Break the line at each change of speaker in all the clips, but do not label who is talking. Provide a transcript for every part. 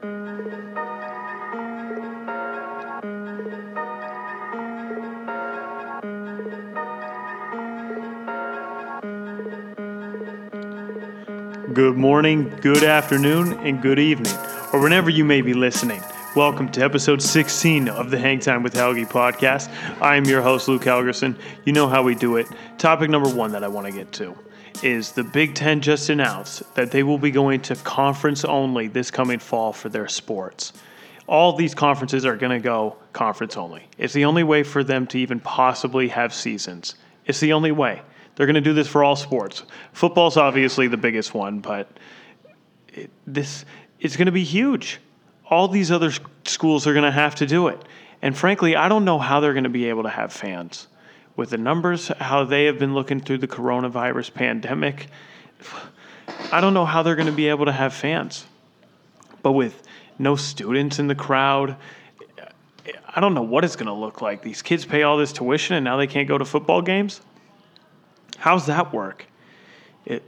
Good morning, good afternoon, and good evening, or whenever you may be listening. Welcome to episode 16 of the Hang Time with Helgi podcast. I am your host, Luke Helgerson. You know how we do it. Topic number one that I want to get to is the Big Ten just announced that they will be going to conference only this coming fall for their sports. All these conferences are going to go conference only. It's the only way for them to even possibly have seasons. It's the only way. They're going to do this for all sports. Football's obviously the biggest one, but it, this it's going to be huge. All these other schools are going to have to do it. And frankly, I don't know how they're going to be able to have fans. With the numbers, how they have been looking through the coronavirus pandemic, I don't know how they're going to be able to have fans. But with no students in the crowd, I don't know what it's going to look like. These kids pay all this tuition and now they can't go to football games? How's that work? It,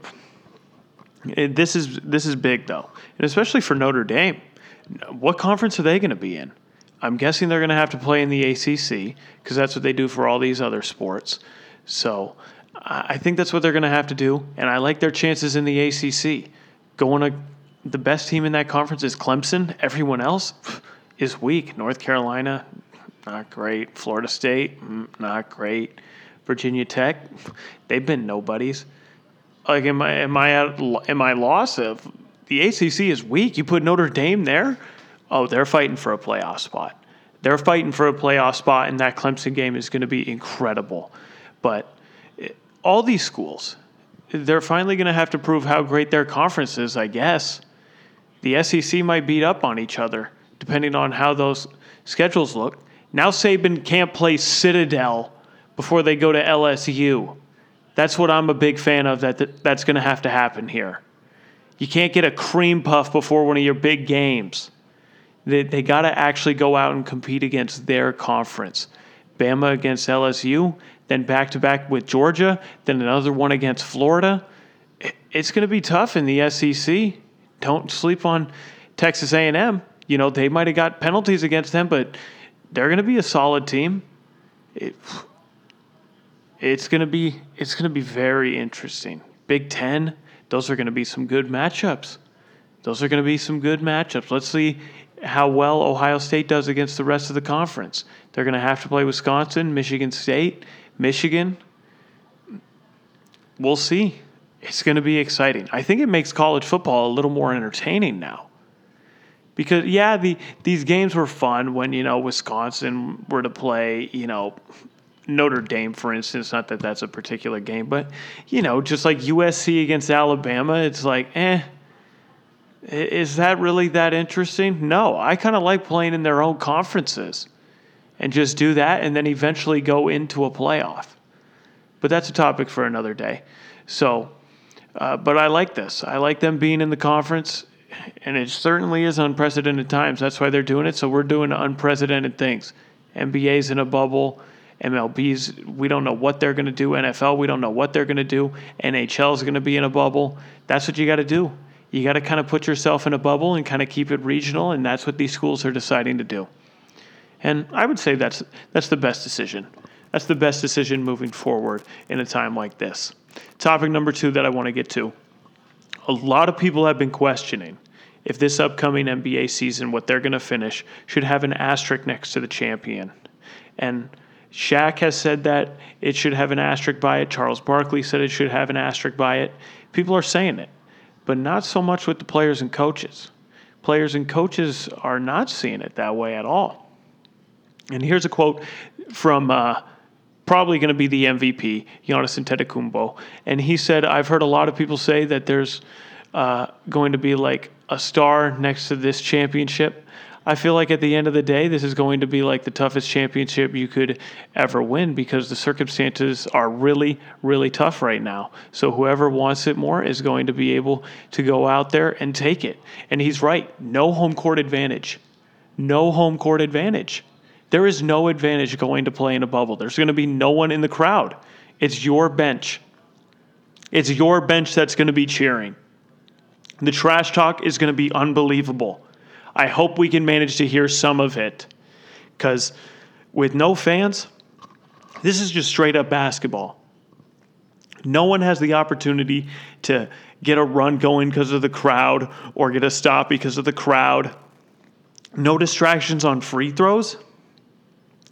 it, this is this is big though, and especially for Notre Dame. What conference are they going to be in? I'm guessing they're going to have to play in the ACC because that's what they do for all these other sports. So I think that's what they're going to have to do, and I like their chances in the ACC. Going to the best team in that conference is Clemson. Everyone else is weak. North Carolina, not great. Florida State, mm, not great. Virginia Tech, they've been nobodies. Like, am I am I at, am I lost? of the ACC is weak, you put Notre Dame there. Oh, they're fighting for a playoff spot. They're fighting for a playoff spot, and that Clemson game is going to be incredible. But eh, all these schools, they're finally going to have to prove how great their conference is, I guess. The SEC might beat up on each other, depending on how those schedules look. Now Saban can't play Citadel before they go to LSU. That's what I'm a big fan of that that's going to have to happen here. You can't get a cream puff before one of your big games. They, they got to actually go out and compete against their conference. Bama against LSU, then back to back with Georgia, then another one against Florida. It's going to be tough in the SEC. Don't sleep on Texas A&M. You know they might have got penalties against them, but they're going to be a solid team. It, it's gonna be it's gonna be very interesting. Big Ten, those are gonna be some good matchups. Those are gonna be some good matchups. Let's see how well Ohio State does against the rest of the conference. They're gonna have to play Wisconsin, Michigan State, Michigan. We'll see. It's going to be exciting. I think it makes college football a little more entertaining now because yeah, the these games were fun when you know Wisconsin were to play you know Notre Dame, for instance. Not that that's a particular game, but you know, just like USC against Alabama, it's like, eh. Is that really that interesting? No, I kind of like playing in their own conferences and just do that and then eventually go into a playoff. But that's a topic for another day. So, uh, but I like this. I like them being in the conference, and it certainly is unprecedented times. That's why they're doing it. So we're doing unprecedented things. NBA's in a bubble. MLB's, we don't know what they're going to do. NFL, we don't know what they're going to do. NHL is going to be in a bubble. That's what you got to do. You got to kind of put yourself in a bubble and kind of keep it regional, and that's what these schools are deciding to do. And I would say that's that's the best decision. That's the best decision moving forward in a time like this. Topic number two that I want to get to. A lot of people have been questioning if this upcoming NBA season, what they're going to finish, should have an asterisk next to the champion. And Shaq has said that it should have an asterisk by it. Charles Barkley said it should have an asterisk by it. People are saying it, but not so much with the players and coaches. Players and coaches are not seeing it that way at all. And here's a quote from uh, probably going to be the MVP, Giannis Antetokounmpo, and he said, "I've heard a lot of people say that there's uh, going to be like a star next to this championship." I feel like at the end of the day, this is going to be like the toughest championship you could ever win because the circumstances are really, really tough right now. So whoever wants it more is going to be able to go out there and take it. And he's right. No home court advantage. No home court advantage. There is no advantage going to play in a bubble. There's going to be no one in the crowd. It's your bench. It's your bench that's going to be cheering. The trash talk is going to be unbelievable. I hope we can manage to hear some of it because with no fans, this is just straight up basketball. No one has the opportunity to get a run going because of the crowd or get a stop because of the crowd. No distractions on free throws.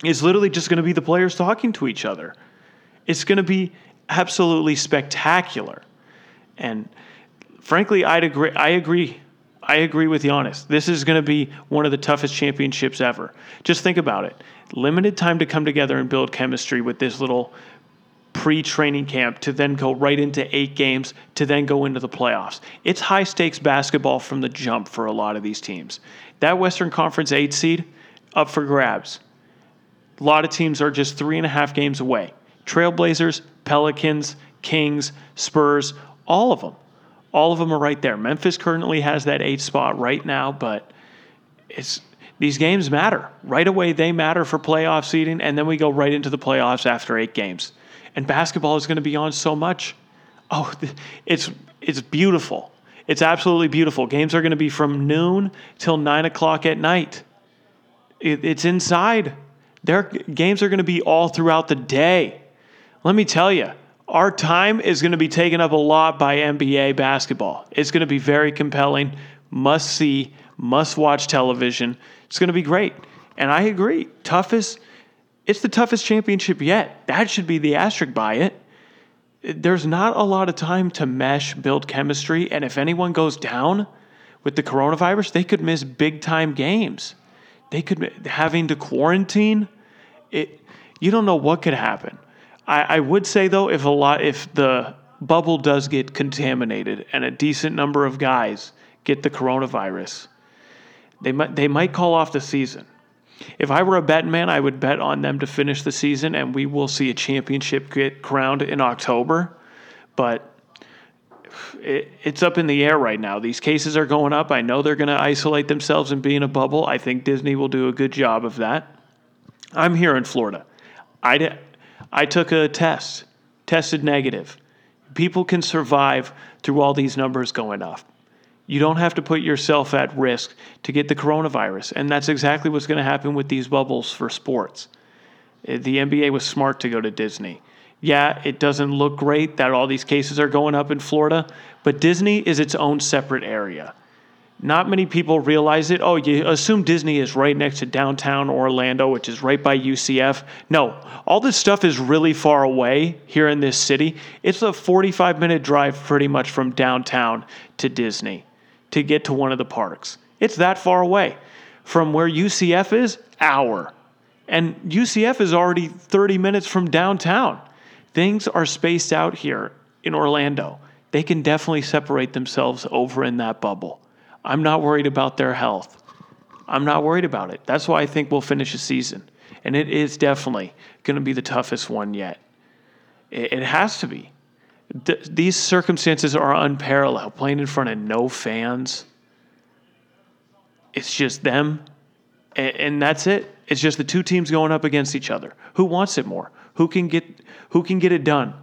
It's literally just going to be the players talking to each other. It's going to be absolutely spectacular. And frankly, I'd agree. I agree. I agree with Giannis. This is going to be one of the toughest championships ever. Just think about it. Limited time to come together and build chemistry with this little pre-training camp to then go right into eight games to then go into the playoffs. It's high stakes basketball from the jump for a lot of these teams. That Western Conference eight seed up for grabs. A lot of teams are just three and a half games away. Trailblazers, Pelicans, Kings, Spurs, all of them. All of them are right there. Memphis currently has that eight spot right now, but it's these games matter. Right away, they matter for playoff seeding, and then we go right into the playoffs after eight games. And basketball is going to be on so much. Oh, it's it's beautiful. It's absolutely beautiful. Games are going to be from noon till nine o'clock at night. It, it's inside. Their games are going to be all throughout the day. Let me tell you, our time is going to be taken up a lot by NBA basketball. It's going to be very compelling, must see, must watch television. It's going to be great. And I agree. Toughest, it's the toughest championship yet. That should be the asterisk by it. There's not a lot of time to mesh, build chemistry. And if anyone goes down with the coronavirus, they could miss big time games. They could, having to quarantine, it, you don't know what could happen. I, I would say though, if a lot, if the bubble does get contaminated and a decent number of guys get the coronavirus, they might they might call off the season. If I were a betting man, I would bet on them to finish the season, and we will see a championship get crowned in October. But it, it's up in the air right now. These cases are going up. I know they're going to isolate themselves and be in a bubble. I think Disney will do a good job of that. I'm here in Florida. I, I took a test, tested negative. People can survive through all these numbers going up. You don't have to put yourself at risk to get the coronavirus. And that's exactly what's going to happen with these bubbles for sports. Uh, the NBA was smart to go to Disney. Yeah, it doesn't look great that all these cases are going up in Florida, but Disney is its own separate area. Not many people realize it. Oh, you assume Disney is right next to downtown Orlando, which is right by UCF. No, all this stuff is really far away here in this city. It's a 45 minute drive pretty much from downtown to Disney to get to one of the parks. It's that far away. From where UCF is, hour. And UCF is already 30 minutes from downtown. Things are spaced out here in Orlando. They can definitely separate themselves over in that bubble. I'm not worried about their health. I'm not worried about it. That's why I think we'll finish the season. And it is definitely going to be the toughest one yet. It, it has to be. Th- these circumstances are unparalleled. Playing in front of no fans, it's just them, and, and that's it. It's just the two teams going up against each other. Who wants it more? Who can get who can get it done?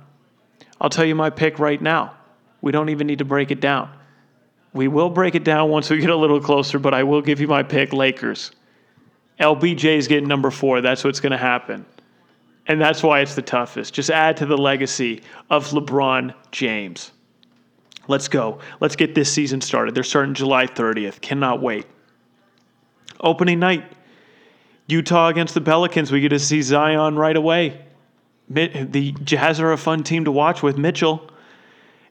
I'll tell you my pick right now. We don't even need to break it down. We will break it down once we get a little closer, but I will give you my pick Lakers. LBJ is getting number four. That's what's going to happen. And that's why it's the toughest. Just add to the legacy of LeBron James. Let's go. Let's get this season started. They're starting July 30th. Cannot wait. Opening night Utah against the Pelicans. We get to see Zion right away. The Jazz are a fun team to watch with Mitchell.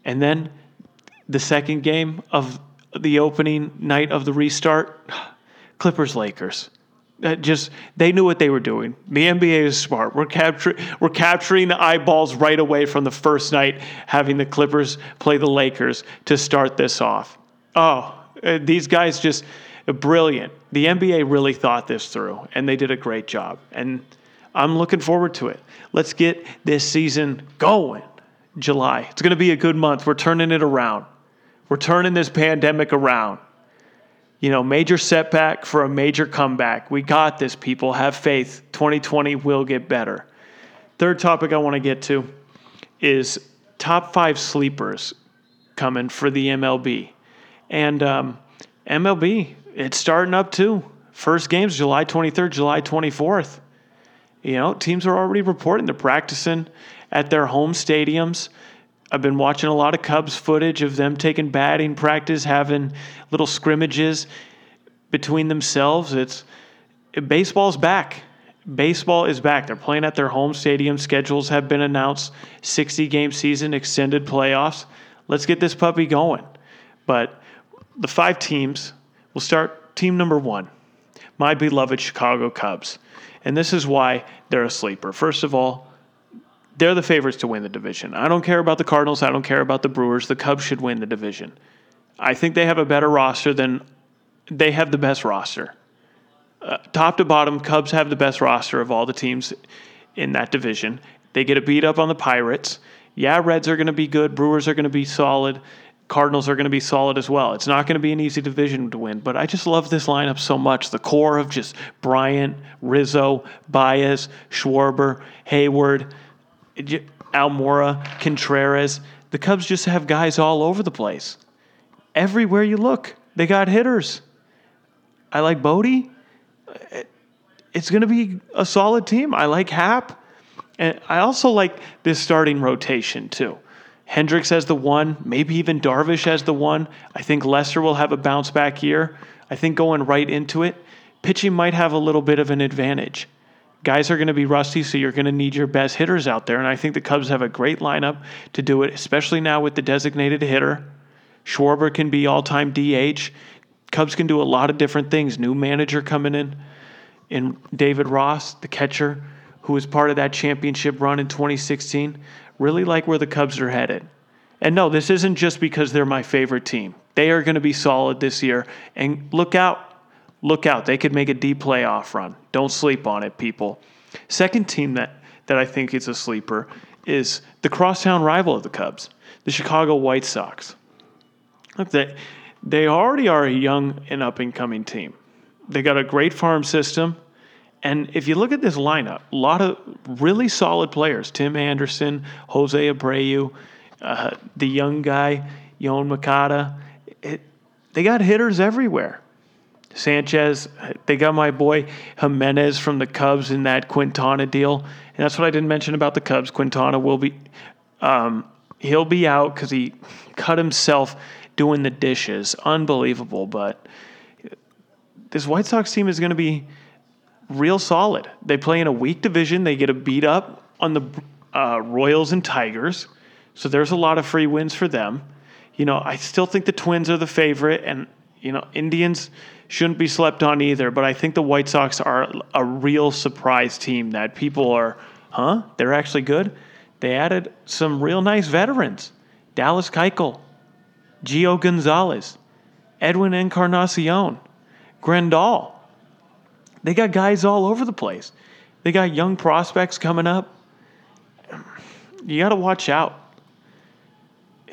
And then the second game of the opening night of the restart, Clippers Lakers. just they knew what they were doing. The NBA is smart. We're capturing we're capturing the eyeballs right away from the first night, having the Clippers play the Lakers to start this off. Oh, uh, these guys just brilliant. The NBA really thought this through, and they did a great job. And I'm looking forward to it. Let's get this season going. July. It's going to be a good month. We're turning it around. We're turning this pandemic around. You know, major setback for a major comeback. We got this, people. Have faith. 2020 will get better. Third topic I want to get to is top five sleepers coming for the MLB. And um, MLB, it's starting up too. First game's July 23rd, July 24th. You know, teams are already reporting they're practicing at their home stadiums. I've been watching a lot of Cubs footage of them taking batting practice, having little scrimmages between themselves. It's baseball's back. Baseball is back. They're playing at their home stadium. Schedules have been announced 60 game season, extended playoffs. Let's get this puppy going. But the five teams, we'll start team number one, my beloved Chicago Cubs. And this is why they're a sleeper. First of all, they're the favorites to win the division. I don't care about the Cardinals. I don't care about the Brewers. The Cubs should win the division. I think they have a better roster than they have the best roster. Uh, top to bottom, Cubs have the best roster of all the teams in that division. They get a beat up on the Pirates. Yeah, Reds are going to be good. Brewers are going to be solid. Cardinals are going to be solid as well. It's not going to be an easy division to win, but I just love this lineup so much. The core of just Bryant, Rizzo, Baez, Schwarber, Heyward, Almora, Contreras. The Cubs just have guys all over the place. Everywhere you look, they got hitters. I like Bote. It's going to be a solid team. I like Happ. And I also like this starting rotation, too. Hendricks as the one, maybe even Darvish as the one. I think Lester will have a bounce back year. I think going right into it, pitching might have a little bit of an advantage. Guys are going to be rusty, so you're going to need your best hitters out there. And I think the Cubs have a great lineup to do it, especially now with the designated hitter. Schwarber can be all time DH. Cubs can do a lot of different things. New manager coming in, in David Ross, the catcher, who was part of that championship run in 2016 really like where the Cubs are headed. And no, this isn't just because they're my favorite team. They are going to be solid this year. And look out. Look out. They could make a deep playoff run. Don't sleep on it, people. Second team that, that I think is a sleeper is the crosstown rival of the Cubs, the Chicago White Sox. They, they already are a young and up and coming team. They got a great farm system. And if you look at this lineup, a lot of really solid players Tim Anderson, Jose Abreu, uh, the young guy, Moncada. It, they got hitters everywhere. Sanchez, they got my boy Jimenez from the Cubs in that Quintana deal. And that's what I didn't mention about the Cubs. Quintana will be, um, he'll be out because he cut himself doing the dishes. Unbelievable. But this White Sox team is going to be real solid. They play in a weak division. They get a beat up on the uh, Royals and Tigers. So there's a lot of free wins for them. You know, I still think the Twins are the favorite, and, you know, Indians shouldn't be slept on either. But I think the White Sox are a real surprise team that people are, huh? They're actually good. They added some real nice veterans Dallas Keuchel, Gio Gonzalez, Edwin Encarnacion, Grandal. They got guys all over the place. They got young prospects coming up. You got to watch out.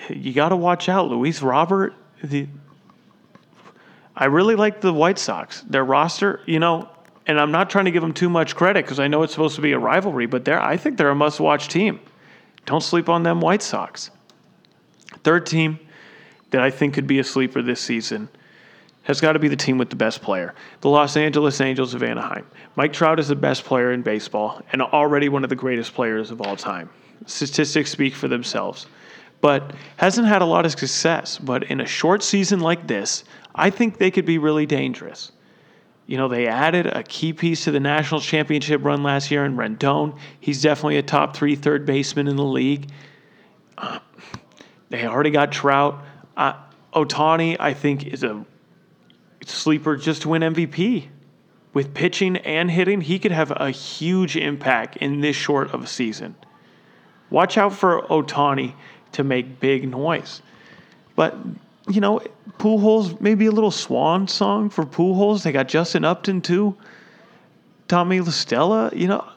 You got to watch out. Luis Robert, the I really like the White Sox. Their roster, you know, and I'm not trying to give them too much credit because I know it's supposed to be a rivalry, but they're I think they're a must-watch team. Don't sleep on them White Sox. Third team that I think could be a sleeper this season has got to be the team with the best player, the Los Angeles Angels of Anaheim. Mike Trout is the best player in baseball and already one of the greatest players of all time. Statistics speak for themselves, but hasn't had a lot of success. But in a short season like this, I think they could be really dangerous. You know, they added a key piece to the national championship run last year in Rendon. He's definitely a top three third baseman in the league. Uh, they already got Trout. Uh, Ohtani, I think, is a sleeper just to win MVP. With pitching and hitting, he could have a huge impact in this short of a season. Watch out for Ohtani to make big noise. But, you know, Pujols, maybe a little swan song for Pujols. They got Justin Upton too. Tommy La Stella. You know,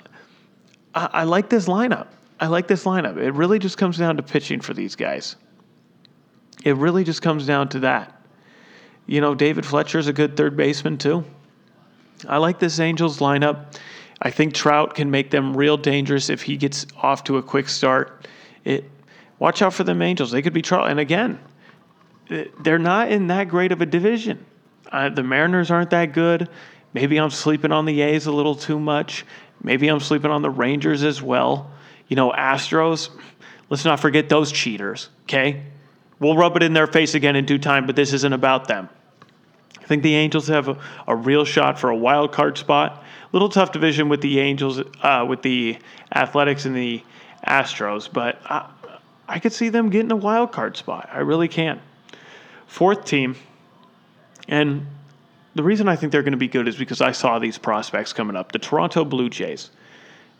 I, I like this lineup. I like this lineup. It really just comes down to pitching for these guys. It really just comes down to that. You know, David Fletcher is a good third baseman too. I like this Angels lineup. I think Trout can make them real dangerous if he gets off to a quick start. It watch out for them Angels. They could be Trout. And again, they're not in that great of a division. Uh, the Mariners aren't that good. Maybe I'm sleeping on the A's a little too much. Maybe I'm sleeping on the Rangers as well. You know, Astros, let's not forget those cheaters, okay? We'll rub it in their face again in due time, but this isn't about them. I think the Angels have a, a real shot for a wild card spot. Little tough division with the Angels, uh, with the Athletics and the Astros, but I, I could see them getting a wild card spot. I really can. Fourth team, and the reason I think they're going to be good is because I saw these prospects coming up. The Toronto Blue Jays.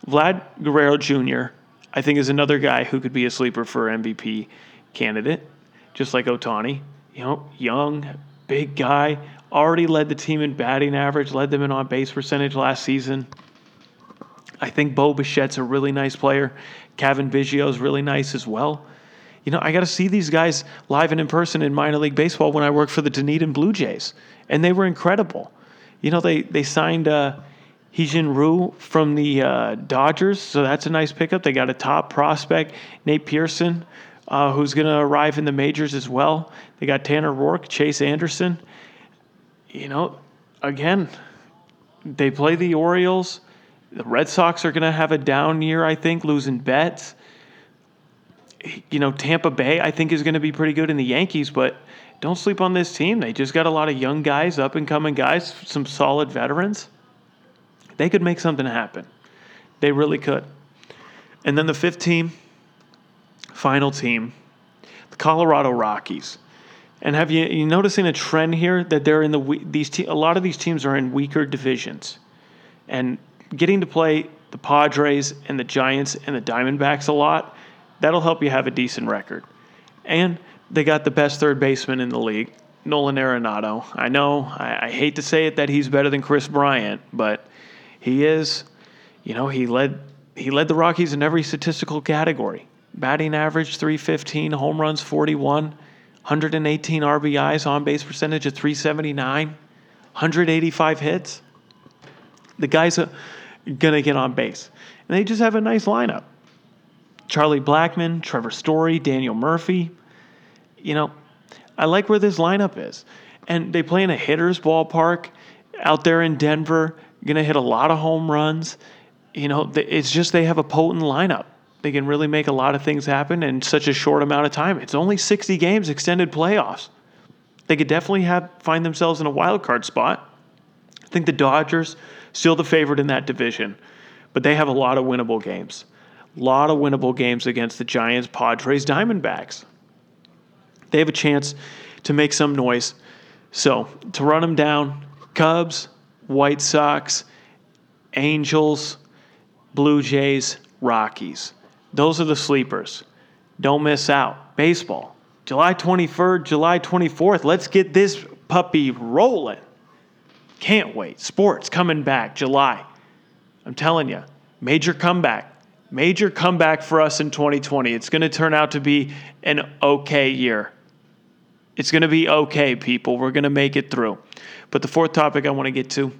Vlad Guerrero Jr., I think, is another guy who could be a sleeper for MVP candidate, just like Ohtani. You know, young, big guy, already led the team in batting average, led them in on base percentage last season. I think Bo Bichette's a really nice player. Cavan Biggio's really nice as well. You know, I got to see these guys live and in person in minor league baseball when I worked for the Dunedin Blue Jays, and they were incredible. You know, they they signed uh, Ryu from the uh, Dodgers, so that's a nice pickup. They got a top prospect, Nate Pearson, uh, who's going to arrive in the majors as well. They got Tanner Roark, Chase Anderson. You know, again, they play the Orioles. The Red Sox are going to have a down year, I think, losing Betts. You know, Tampa Bay, I think, is going to be pretty good in the Yankees, but don't sleep on this team. They just got a lot of young guys, up and coming guys, some solid veterans. They could make something happen. They really could. And then the fifth team, final team, the Colorado Rockies. And have you, you noticing a trend here that they're in the these te- a lot of these teams are in weaker divisions, and getting to play the Padres and the Giants and the Diamondbacks a lot, that'll help you have a decent record. And they got the best third baseman in the league, Nolan Arenado. I know I, I hate to say it that he's better than Kris Bryant, but he is. You know, he led he led the Rockies in every statistical category. Batting average 315, home runs 41, 118 RBIs, on base percentage of 379, 185 hits. The guy's uh, going to get on base. And they just have a nice lineup. Charlie Blackmon, Trevor Story, Daniel Murphy. You know, I like where this lineup is. And they play in a hitter's ballpark out there in Denver, going to hit a lot of home runs. You know, it's just they have a potent lineup. They can really make a lot of things happen in such a short amount of time. It's only 60 games, extended playoffs. They could definitely have find themselves in a wild card spot. I think the Dodgers still the favorite in that division, but they have a lot of winnable games. Lot of winnable games against the Giants, Padres, Diamondbacks. They have a chance to make some noise. So, to run them down, Cubs, White Sox, Angels, Blue Jays, Rockies. Those are the sleepers. Don't miss out. Baseball, July 23rd, July 24th. Let's get this puppy rolling. Can't wait. Sports coming back July. I'm telling you, major comeback. Major comeback for us in 2020. It's going to turn out to be an okay year. It's going to be okay, people. We're going to make it through. But the fourth topic I want to get to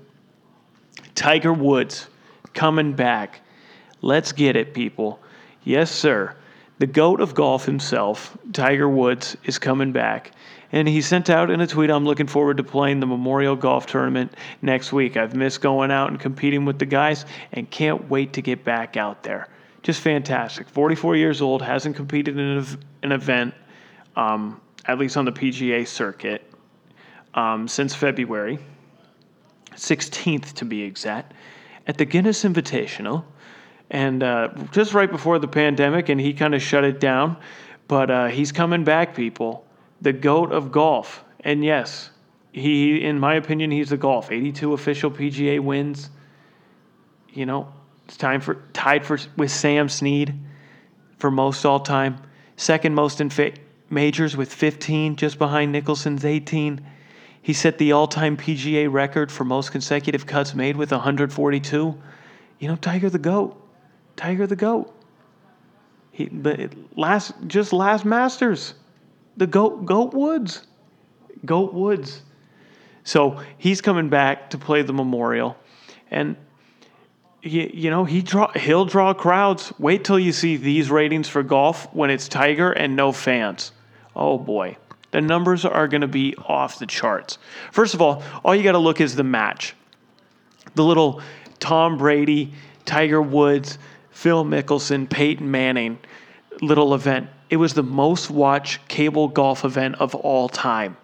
Tiger Woods coming back. Let's get it, people. Yes, sir. The GOAT of golf himself, Tiger Woods, is coming back. And he sent out in a tweet, I'm looking forward to playing the Memorial Golf Tournament next week. I've missed going out and competing with the guys and can't wait to get back out there. Just fantastic. 44 years old, hasn't competed in an event, um, at least on the PGA circuit, um, since February 16th to be exact, at the Genesis Invitational and uh, just right before the pandemic, and he kind of shut it down. But uh, he's coming back, people. The goat of golf, and yes, he, in my opinion, he's the golf. 82 official PGA wins. You know, time for tied for with Sam Snead for most all time. Second most in fa- majors with 15, just behind Nicklaus's 18. He set the all-time PGA record for most consecutive cuts made with 142. You know, Tiger the goat. Tiger the goat. He, but last just last Masters, the goat goat Woods, goat Woods. So he's coming back to play the Memorial, and he, you know he draw he'll draw crowds. Wait till you see these ratings for golf when it's Tiger and no fans. Oh boy, The numbers are going to be off the charts. First of all, all you got to look is the match. The little Tom Brady, Tiger Woods, Phil Mickelson, Peyton Manning little event. It was the most watched cable golf event of all time.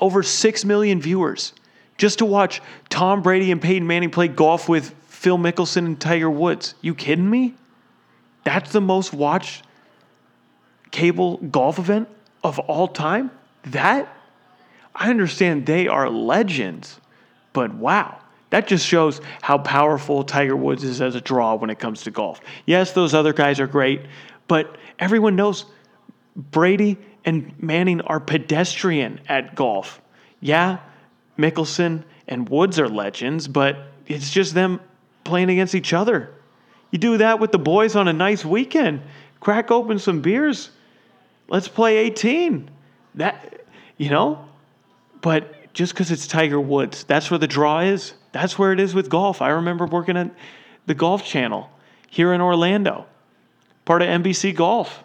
Over 6 million viewers just to watch Tom Brady and Peyton Manning play golf with Phil Mickelson and Tiger Woods. You kidding me? That's the most watched cable golf event of all time? That? I understand they are legends, but wow. That just shows how powerful Tiger Woods is as a draw when it comes to golf. Yes, those other guys are great, but everyone knows Brady and Manning are pedestrian at golf. Yeah, Mickelson and Woods are legends, but it's just them playing against each other. You do that with the boys on a nice weekend. Crack open some beers. Let's play 18. That you know? But just because it's Tiger Woods, that's where the draw is. That's where it is with golf. I remember working at the Golf Channel here in Orlando, part of NBC Golf.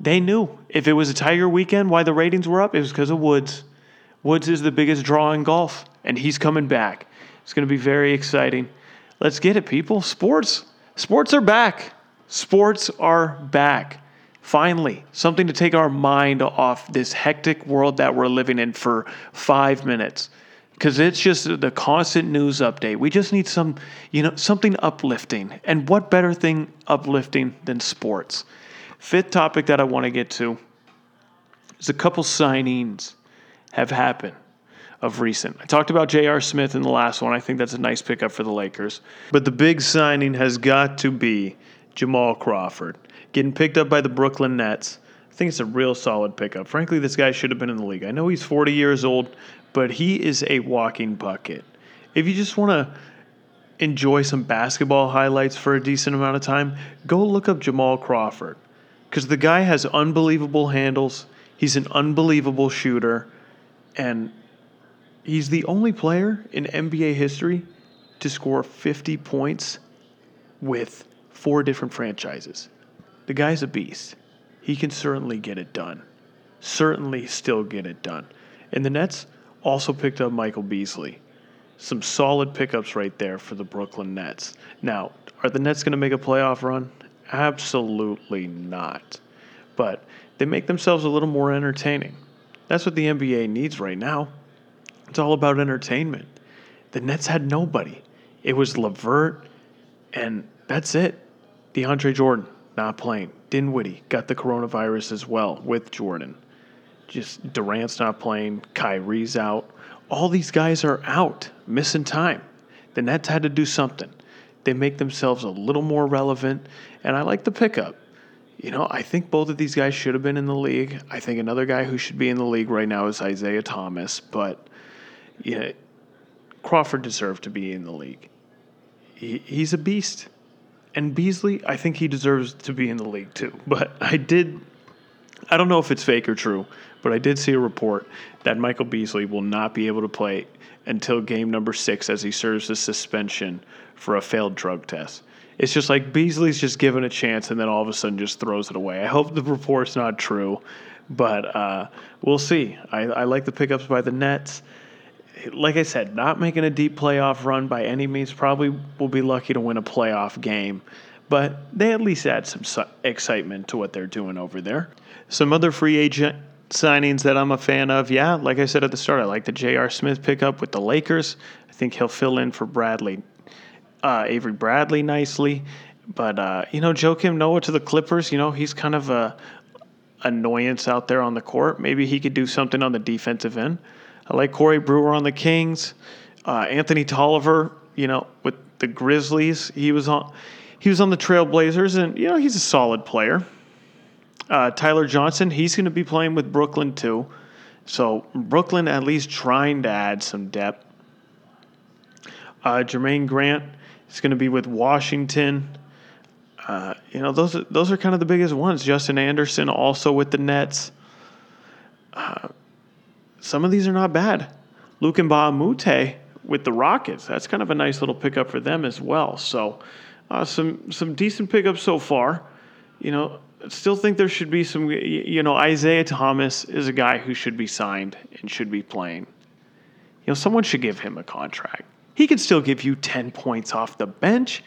They knew if it was a Tiger weekend, why the ratings were up. It was because of Woods. Woods is the biggest draw in golf, and he's coming back. It's going to be very exciting. Let's get it, people. Sports. Sports are back. Sports are back. Finally, something to take our mind off this hectic world that we're living in for five minutes. Because it's just the constant news update. We just need some, you know, something uplifting. And what better thing uplifting than sports? Fifth topic that I want to get to is a couple signings have happened of recent. I talked about J.R. Smith in the last one. I think that's a nice pickup for the Lakers. But the big signing has got to be Jamal Crawford getting picked up by the Brooklyn Nets. I think it's a real solid pickup. Frankly, this guy should have been in the league. I know he's 40 years old, but he is a walking bucket. If you just want to enjoy some basketball highlights for a decent amount of time, go look up Jamal Crawford because the guy has unbelievable handles. He's an unbelievable shooter, and he's the only player in NBA history to score 50 points with four different franchises. The guy's a beast. He can certainly get it done. Certainly still get it done. And the Nets also picked up Michael Beasley. Some solid pickups right there for the Brooklyn Nets. Now, are the Nets going to make a playoff run? Absolutely not. But they make themselves a little more entertaining. That's what the NBA needs right now. It's all about entertainment. The Nets had nobody. It was LeVert, and that's it. DeAndre Jordan not playing. Dinwiddie got the coronavirus as well with Jordan. Just Durant's not playing. Kyrie's out. All these guys are out, missing time. The Nets had to do something. They make themselves a little more relevant, and I like the pickup. You know, I think both of these guys should have been in the league. I think another guy who should be in the league right now is Isaiah Thomas, but know, Crawford deserved to be in the league. He, he's a beast. And Beasley, I think he deserves to be in the league too. But I did, I don't know if it's fake or true, but I did see a report that Michael Beasley will not be able to play until game number six as he serves a suspension for a failed drug test. It's just like Beasley's just given a chance and then all of a sudden just throws it away. I hope the report's not true, but uh, we'll see. I, I like the pickups by the Nets like I said, not making a deep playoff run by any means. Probably will be lucky to win a playoff game, but they at least add some excitement to what they're doing over there. Some other free agent signings that I'm a fan of. Yeah, like I said at the start, I like the J.R. Smith pickup with the Lakers. I think he'll fill in for Bradley, uh, Avery Bradley nicely. But uh, you know, Joakim Noah to the Clippers. You know, he's kind of a annoyance out there on the court. Maybe he could do something on the defensive end. I like Corey Brewer on the Kings. Uh, Anthony Tolliver, you know, with the Grizzlies, he was on he was on the Trailblazers, and you know he's a solid player. Uh, Tyler Johnson, he's going to be playing with Brooklyn too, so Brooklyn at least trying to add some depth. Uh, Jerami Grant is going to be with Washington. Uh, you know those those are kind of the biggest ones. Justin Anderson also with the Nets. Some of these are not bad. Luc Mbah a Moute with the Rockets, that's kind of a nice little pickup for them as well. So, uh, some some decent pickups so far. You know, still think there should be some. You know, Isaiah Thomas is a guy who should be signed and should be playing. You know, someone should give him a contract. He could still give you 10 points off the bench.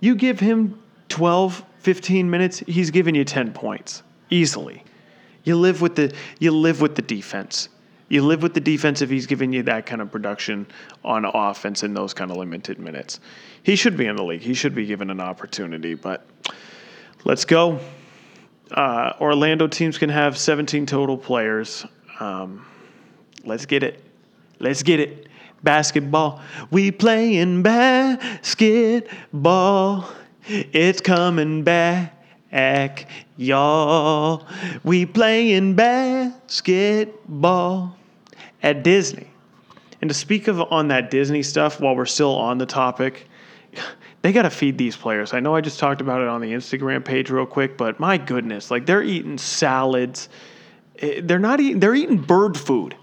You give him 12, 15 minutes, he's giving you 10 points easily. You live with the you live with the defense. You live with the defense if he's giving you that kind of production on offense in those kind of limited minutes. He should be in the league. He should be given an opportunity, but let's go. Uh, Orlando teams can have 17 total players. Um, let's get it. Let's get it. Basketball. We playing basketball. It's coming back, y'all. We playing basketball at Disney. And to speak of on that Disney stuff while we're still on the topic, they got to feed these players. I know I just talked about it on the Instagram page real quick, but my goodness, like they're eating salads. Eh, they're not eating they're eating bird food.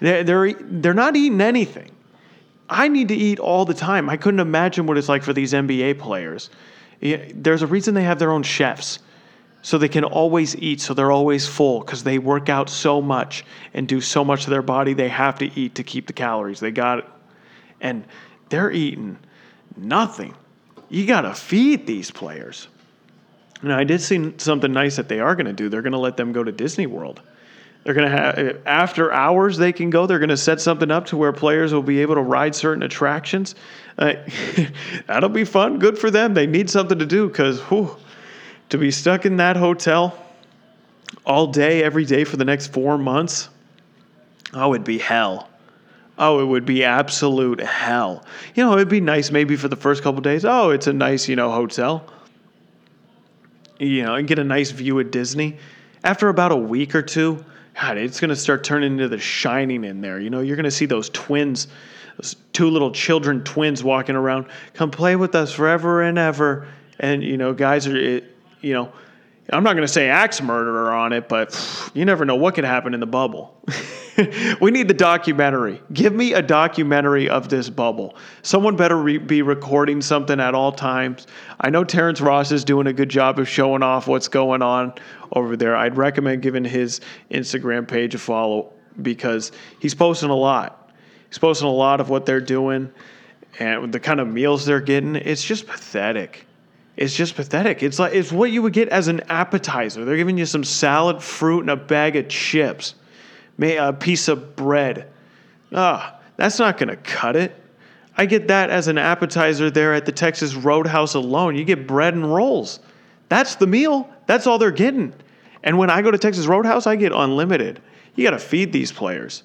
They're, they're, they're not eating anything. I need to eat all the time. I couldn't imagine what it's like for these NBA players. There's a reason they have their own chefs. So they can always eat, so they're always full because they work out so much and do so much to their body. They have to eat to keep the calories. They got it. And they're eating nothing. You got to feed these players. Now, I did see something nice that they are going to do. They're going to let them go to Disney World. They're going to have after hours they can go. They're going to set something up to where players will be able to ride certain attractions. Uh, that'll be fun. Good for them. They need something to do because to be stuck in that hotel all day, every day for the next four months, oh, it'd be hell. Oh, it would be absolute hell. You know, it'd be nice maybe for the first couple days. Oh, it's a nice, you know, hotel. You know, and get a nice view at Disney. After about a week or two, God, it's going to start turning into the shining in there. You know, you're going to see those twins, those two little children twins walking around. Come play with us forever and ever. And, you know, guys are, you know, I'm not going to say axe murderer on it, but you never know what could happen in the bubble. we need the documentary. Give me a documentary of this bubble. Someone better re- be recording something at all times. I know Terrence Ross is doing a good job of showing off what's going on over there. I'd recommend giving his Instagram page a follow because he's posting a lot. He's posting a lot of what they're doing and the kind of meals they're getting. It's just pathetic. It's just pathetic. It's like it's what you would get as an appetizer. They're giving you some salad, fruit, and a bag of chips a piece of bread. Ah, that's not going to cut it. I get that as an appetizer there at the Texas Roadhouse alone. You get bread and rolls. That's the meal. That's all they're getting. And when I go to Texas Roadhouse, I get unlimited. You got to feed these players.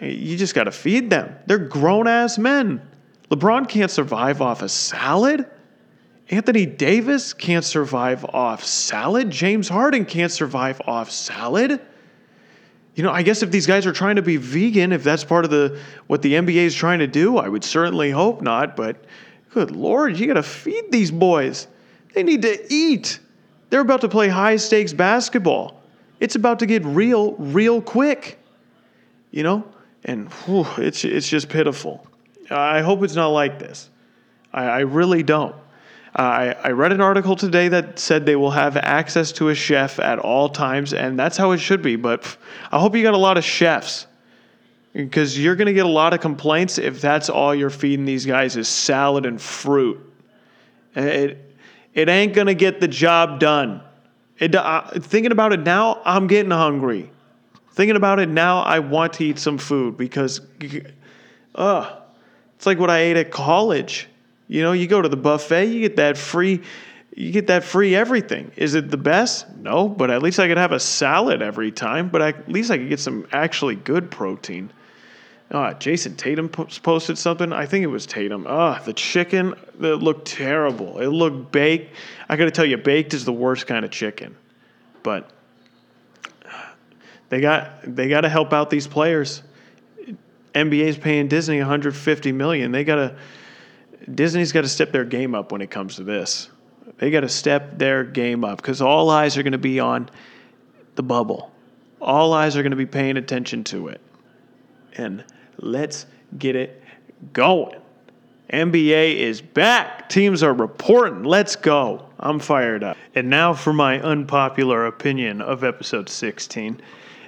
You just got to feed them. They're grown ass men. LeBron can't survive off a salad. Anthony Davis can't survive off salad. James Harden can't survive off salad you know, I guess if these guys are trying to be vegan, if that's part of the what the NBA is trying to do, I would certainly hope not. But good lord, you got to feed these boys. They need to eat. They're about to play high stakes basketball. It's about to get real, real quick. You know, and whew, it's it's just pitiful. I hope it's not like this. I, I really don't. I, I read an article today that said they will have access to a chef at all times, and that's how it should be. But I hope you got a lot of chefs because you're going to get a lot of complaints if that's all you're feeding these guys is salad and fruit. It, it ain't going to get the job done. It, uh, thinking about it now, I'm getting hungry. Thinking about it now, I want to eat some food because, uh, it's like what I ate at college. You know, you go to the buffet, you get that free you get that free everything. Is it the best? No, but at least I could have a salad every time, but at least I could get some actually good protein. Ah, Jayson Tatum posted something. I think it was Tatum. Ah, the chicken that looked terrible. It looked baked. I got to tell you, baked is the worst kind of chicken. But they got they got to help out these players. NBA's paying Disney 150 million. They got to Disney's got to step their game up when it comes to this. They got to step their game up because all eyes are going to be on the bubble. All eyes are going to be paying attention to it. And let's get it going. NBA is back. Teams are reporting. Let's go. I'm fired up. And now for my unpopular opinion of episode 16.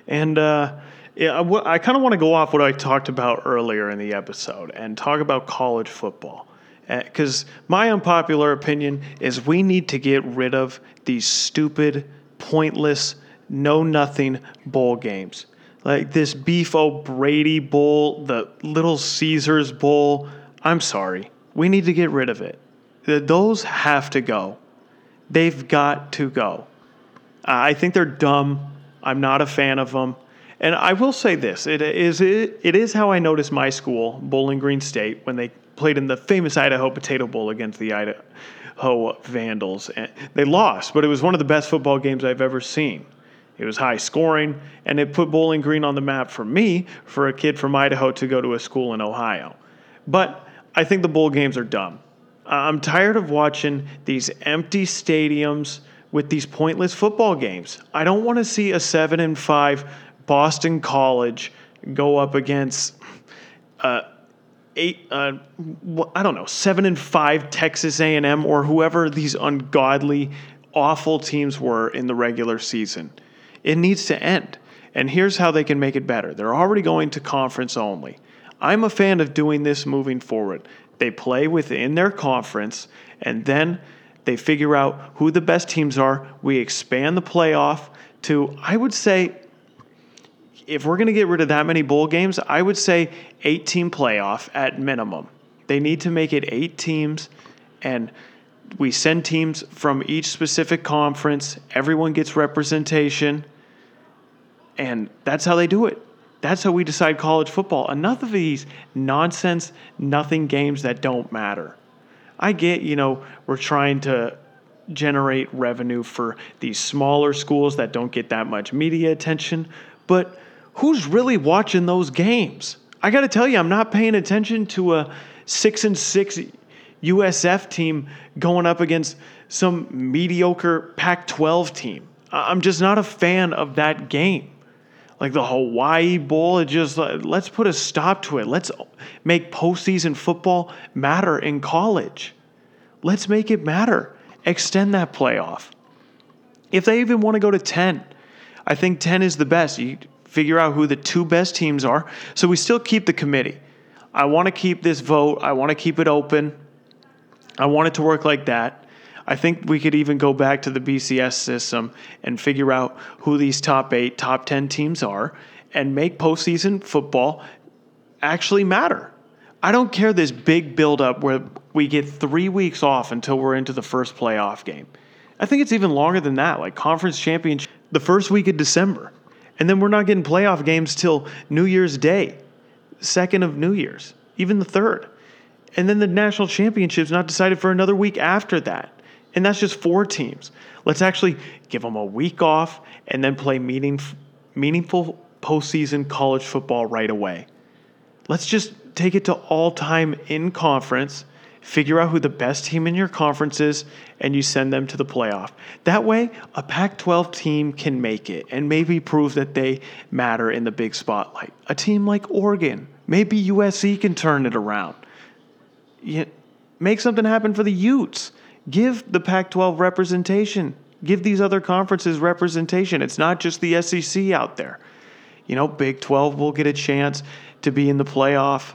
And uh, yeah, I, kind of want to go off what I talked about earlier in the episode and talk about college football. Because uh, my unpopular opinion is we need to get rid of these stupid, pointless, know nothing bowl games. Like this Beef O'Brady Bowl, the Little Caesars Bowl. I'm sorry. We need to get rid of it. Those have to go. They've got to go. I think they're dumb. I'm not a fan of them. And I will say this: it is it, it is how I noticed my school, Bowling Green State, when they played in the famous Idaho Potato Bowl against the Idaho Vandals. And they lost, but it was one of the best football games I've ever seen. It was high scoring, and it put Bowling Green on the map for me, for a kid from Idaho to go to a school in Ohio. But I think the bowl games are dumb. I'm tired of watching these empty stadiums with these pointless football games. I don't want to see a 7 and 5 Boston College go up against uh, eight uh, I don't know, 7 and 5 Texas A&M or whoever these ungodly awful teams were in the regular season. It needs to end. And here's how they can make it better. They're already going to conference only. I'm a fan of doing this moving forward. They play within their conference and then they figure out who the best teams are. We expand the playoff to, I would say, if we're going to get rid of that many bowl games, I would say eight team playoff at minimum. They need to make it eight teams and we send teams from each specific conference. Everyone gets representation. And that's how they do it. That's how we decide college football. Enough of these nonsense, nothing games that don't matter. I get, you know, we're trying to generate revenue for these smaller schools that don't get that much media attention, but who's really watching those games? I got to tell you, I'm not paying attention to a 6 and 6 USF team going up against some mediocre Pac 12 team. I'm just not a fan of that game like the Hawaii Bowl. It just uh, let's put a stop to it. Let's make postseason football matter in college. Let's make it matter. Extend that playoff. If they even want to go to 10, I think 10 is the best. You figure out who the two best teams are. So we still keep the committee. I want to keep this vote. I want to keep it open. I want it to work like that. I think we could even go back to the BCS system and figure out who these top eight, top 10 teams are and make postseason football actually matter. I don't care this big buildup where we get three weeks off until we're into the first playoff game. I think it's even longer than that, like conference championship, the first week of December. And then we're not getting playoff games till New Year's Day, second of New Year's, even the third. And then the national championship's not decided for another week after that. And that's just four teams. Let's actually give them a week off and then play meaning, meaningful postseason college football right away. Let's just take it to all time in conference, figure out who the best team in your conference is, and you send them to the playoff. That way, a Pac 12 team can make it and maybe prove that they matter in the big spotlight. A team like Oregon, maybe USC can turn it around. You, make something happen for the Utes. Give the Pac 12 representation. Give these other conferences representation. It's not just the SEC out there. You know, Big 12 will get a chance to be in the playoff.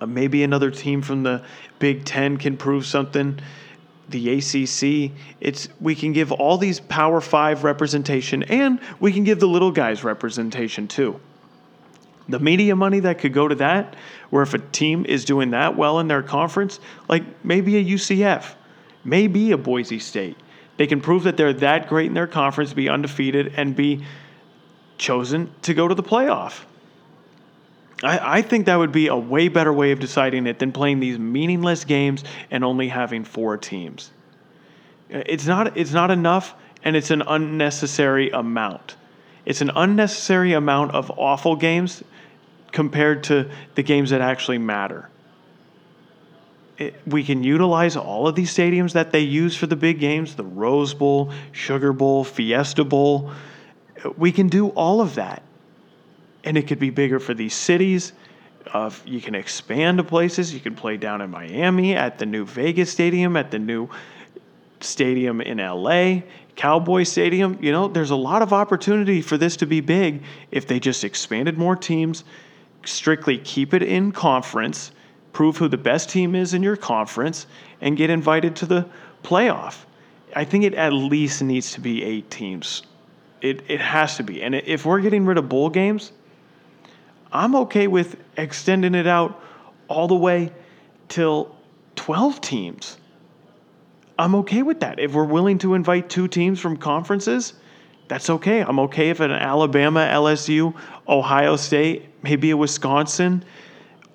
Uh, maybe another team from the Big 10 can prove something. The ACC, it's we can give all these Power 5 representation and we can give the little guys representation too. The media money that could go to that, where if a team is doing that well in their conference, like maybe a UCF, maybe a Boise State, they can prove that they're that great in their conference, be undefeated, and be chosen to go to the playoff. I, I think that would be a way better way of deciding it than playing these meaningless games and only having four teams. It's not, it's not enough, and it's an unnecessary amount. It's an unnecessary amount of awful games compared to the games that actually matter. It, we can utilize all of these stadiums that they use for the big games the Rose Bowl, Sugar Bowl, Fiesta Bowl. We can do all of that. And it could be bigger for these cities. Uh, you can expand to places. You can play down in Miami at the new Vegas Stadium, at the new stadium in LA, Cowboy Stadium. You know, there's a lot of opportunity for this to be big if they just expanded more teams, strictly keep it in conference, prove who the best team is in your conference, and get invited to the playoff. I think it at least needs to be eight teams. It, it has to be. And if we're getting rid of bowl games, I'm okay with extending it out all the way till 12 teams. I'm okay with that. If we're willing to invite two teams from conferences, that's okay. I'm okay if an Alabama, LSU, Ohio State, maybe a Wisconsin,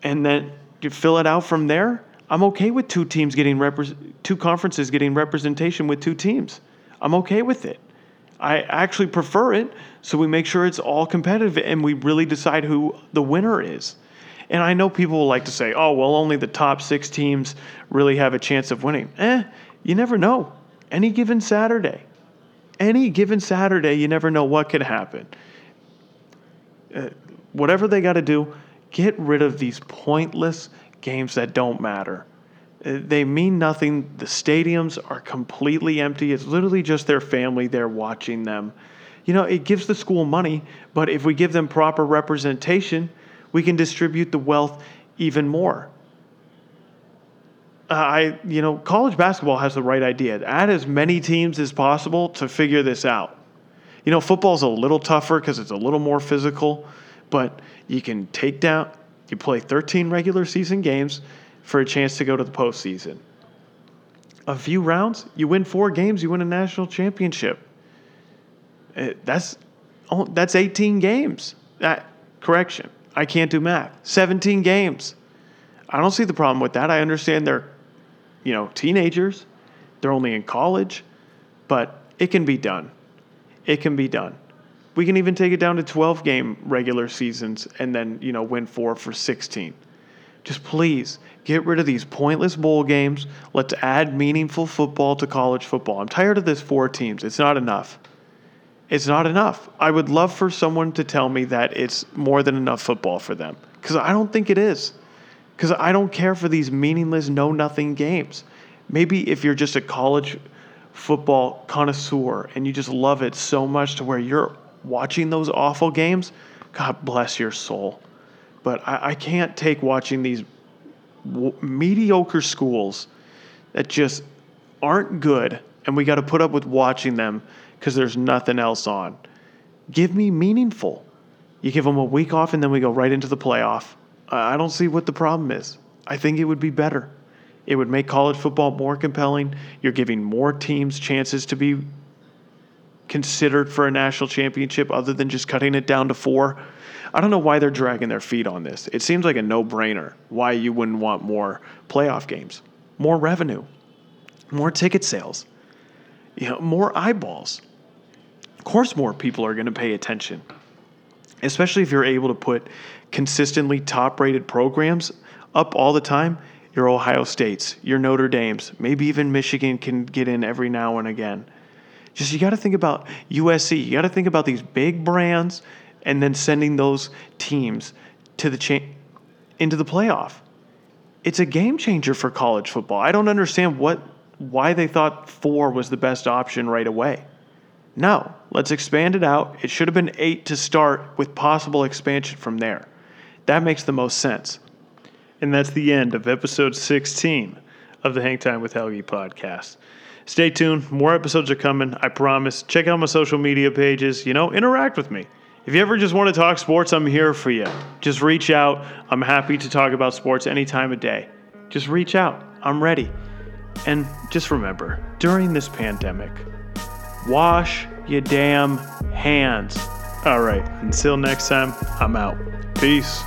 and then you fill it out from there. I'm okay with two teams getting repre- two conferences getting representation with two teams. I'm okay with it. I actually prefer it so we make sure it's all competitive and we really decide who the winner is. And I know people will like to say, "Oh, well, only the top 6 teams really have a chance of winning." Eh, you never know. Any given Saturday. Any given Saturday, you never know what could happen. Uh, whatever they got to do, get rid of these pointless games that don't matter. They mean nothing. The stadiums are completely empty. It's literally just their family there watching them. You know, it gives the school money, but if we give them proper representation, we can distribute the wealth even more. Uh, I, you know, college basketball has the right idea. Add as many teams as possible to figure this out. You know, football's a little tougher because it's a little more physical, but you can take down, you play 13 regular season games for a chance to go to the postseason. A few rounds, you win four games, you win a national championship. Uh, that's that's 18 games. That correction, I can't do math. 17 games. I don't see the problem with that. I understand they're, you know, teenagers. They're only in college, but it can be done. It can be done. We can even take it down to 12 game regular seasons and then, you know, win four for 16. Just please get rid of these pointless bowl games. Let's add meaningful football to college football. I'm tired of this four teams. It's not enough. It's not enough. I would love for someone to tell me that it's more than enough football for them because I don't think it is. Because I don't care for these meaningless, know nothing games. Maybe if you're just a college football connoisseur and you just love it so much to where you're watching those awful games, God bless your soul. But I, I can't take watching these w- mediocre schools that just aren't good, and we got to put up with watching them because there's nothing else on. Give me meaningful. You give them a week off, and then we go right into the playoff. I don't see what the problem is. I think it would be better. It would make college football more compelling. You're giving more teams chances to be considered for a national championship other than just cutting it down to four. I don't know why they're dragging their feet on this. It seems like a no brainer why you wouldn't want more playoff games, more revenue, more ticket sales, you know, more eyeballs. Of course, more people are going to pay attention, especially if you're able to put consistently top rated programs up all the time. Your Ohio States, your Notre Dames, maybe even Michigan can get in every now and again. Just you got to think about USC. You got to think about these big brands and then sending those teams to the cha- into the playoff. It's a game changer for college football. I don't understand what why they thought 4 was the best option right away. No, let's expand it out. It should have been 8 to start with possible expansion from there. That makes the most sense. And that's the end of episode 16 of the Hang Time with Helgi podcast. Stay tuned. More episodes are coming. I promise. Check out my social media pages. You know, interact with me. If you ever just want to talk sports, I'm here for you. Just reach out. I'm happy to talk about sports any time of day. Just reach out. I'm ready. And just remember during this pandemic, wash your damn hands. All right, until next time, I'm out. Peace.